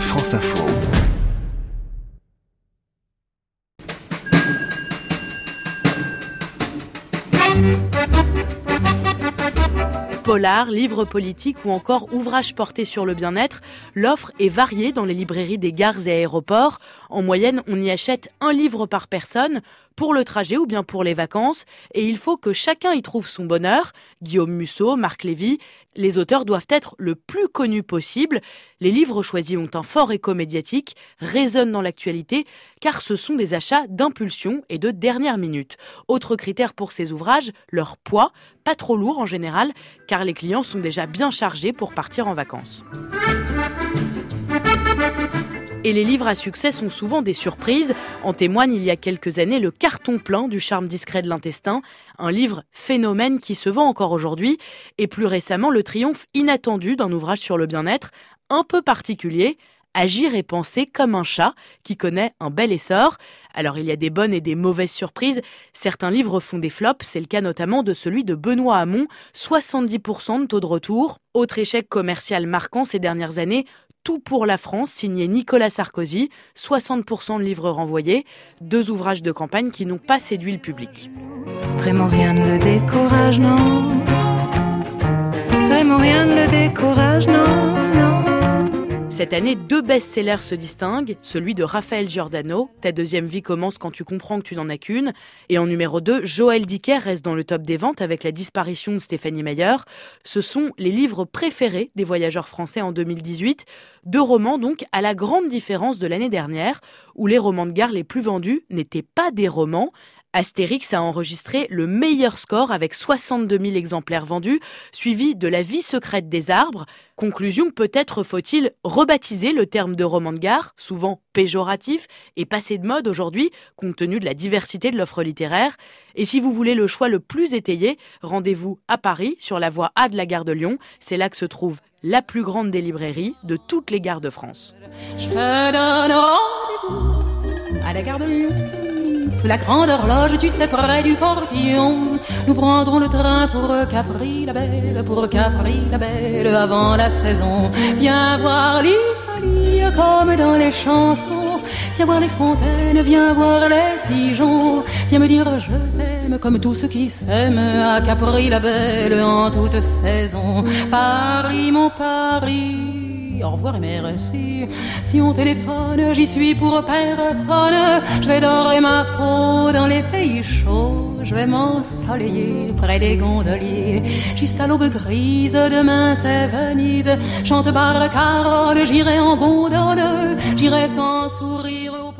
France Info. Polar, livres politiques ou encore ouvrages portés sur le bien-être, l'offre est variée dans les librairies des gares et aéroports. En moyenne, on y achète un livre par personne pour le trajet ou bien pour les vacances, et il faut que chacun y trouve son bonheur. Guillaume Musso, Marc Lévy, les auteurs doivent être le plus connus possible. Les livres choisis ont un fort écho médiatique, résonnent dans l'actualité, car ce sont des achats d'impulsion et de dernière minute. Autre critère pour ces ouvrages, leur poids, pas trop lourd en général, car les clients sont déjà bien chargés pour partir en vacances. Et les livres à succès sont souvent des surprises. En témoigne il y a quelques années le carton plein du charme discret de l'intestin, un livre phénomène qui se vend encore aujourd'hui, et plus récemment le triomphe inattendu d'un ouvrage sur le bien-être, un peu particulier, Agir et penser comme un chat qui connaît un bel essor. Alors il y a des bonnes et des mauvaises surprises. Certains livres font des flops, c'est le cas notamment de celui de Benoît Hamon, 70% de taux de retour. Autre échec commercial marquant ces dernières années, tout pour la France, signé Nicolas Sarkozy, 60% de livres renvoyés, deux ouvrages de campagne qui n'ont pas séduit le public. Vraiment rien ne le décourage. Vraiment rien ne le. Cette année, deux best-sellers se distinguent, celui de Raphaël Giordano, Ta deuxième vie commence quand tu comprends que tu n'en as qu'une, et en numéro 2, Joël Dicker reste dans le top des ventes avec la disparition de Stéphanie Meyer. Ce sont les livres préférés des voyageurs français en 2018, deux romans donc à la grande différence de l'année dernière, où les romans de gare les plus vendus n'étaient pas des romans, Astérix a enregistré le meilleur score avec 62 000 exemplaires vendus, suivi de La vie secrète des arbres. Conclusion, peut-être faut-il rebaptiser le terme de roman de gare, souvent péjoratif et passé de mode aujourd'hui, compte tenu de la diversité de l'offre littéraire. Et si vous voulez le choix le plus étayé, rendez-vous à Paris, sur la voie A de la gare de Lyon. C'est là que se trouve la plus grande des librairies de toutes les gares de France. Sous la grande horloge, tu sais, près du portillon, nous prendrons le train pour Capri la belle, pour Capri la belle, avant la saison. Viens voir l'Italie comme dans les chansons. Viens voir les fontaines, viens voir les pigeons. Viens me dire je t'aime comme tous ceux qui s'aiment à Capri la belle en toute saison. Paris, mon Paris au revoir et merci. Si on téléphone, j'y suis pour personne. Je vais dorer ma peau dans les pays chauds. Je vais m'ensoleiller près des gondoliers. Juste à l'aube grise, demain c'est Venise. Chante par carole, j'irai en gondole. J'irai sans sourire au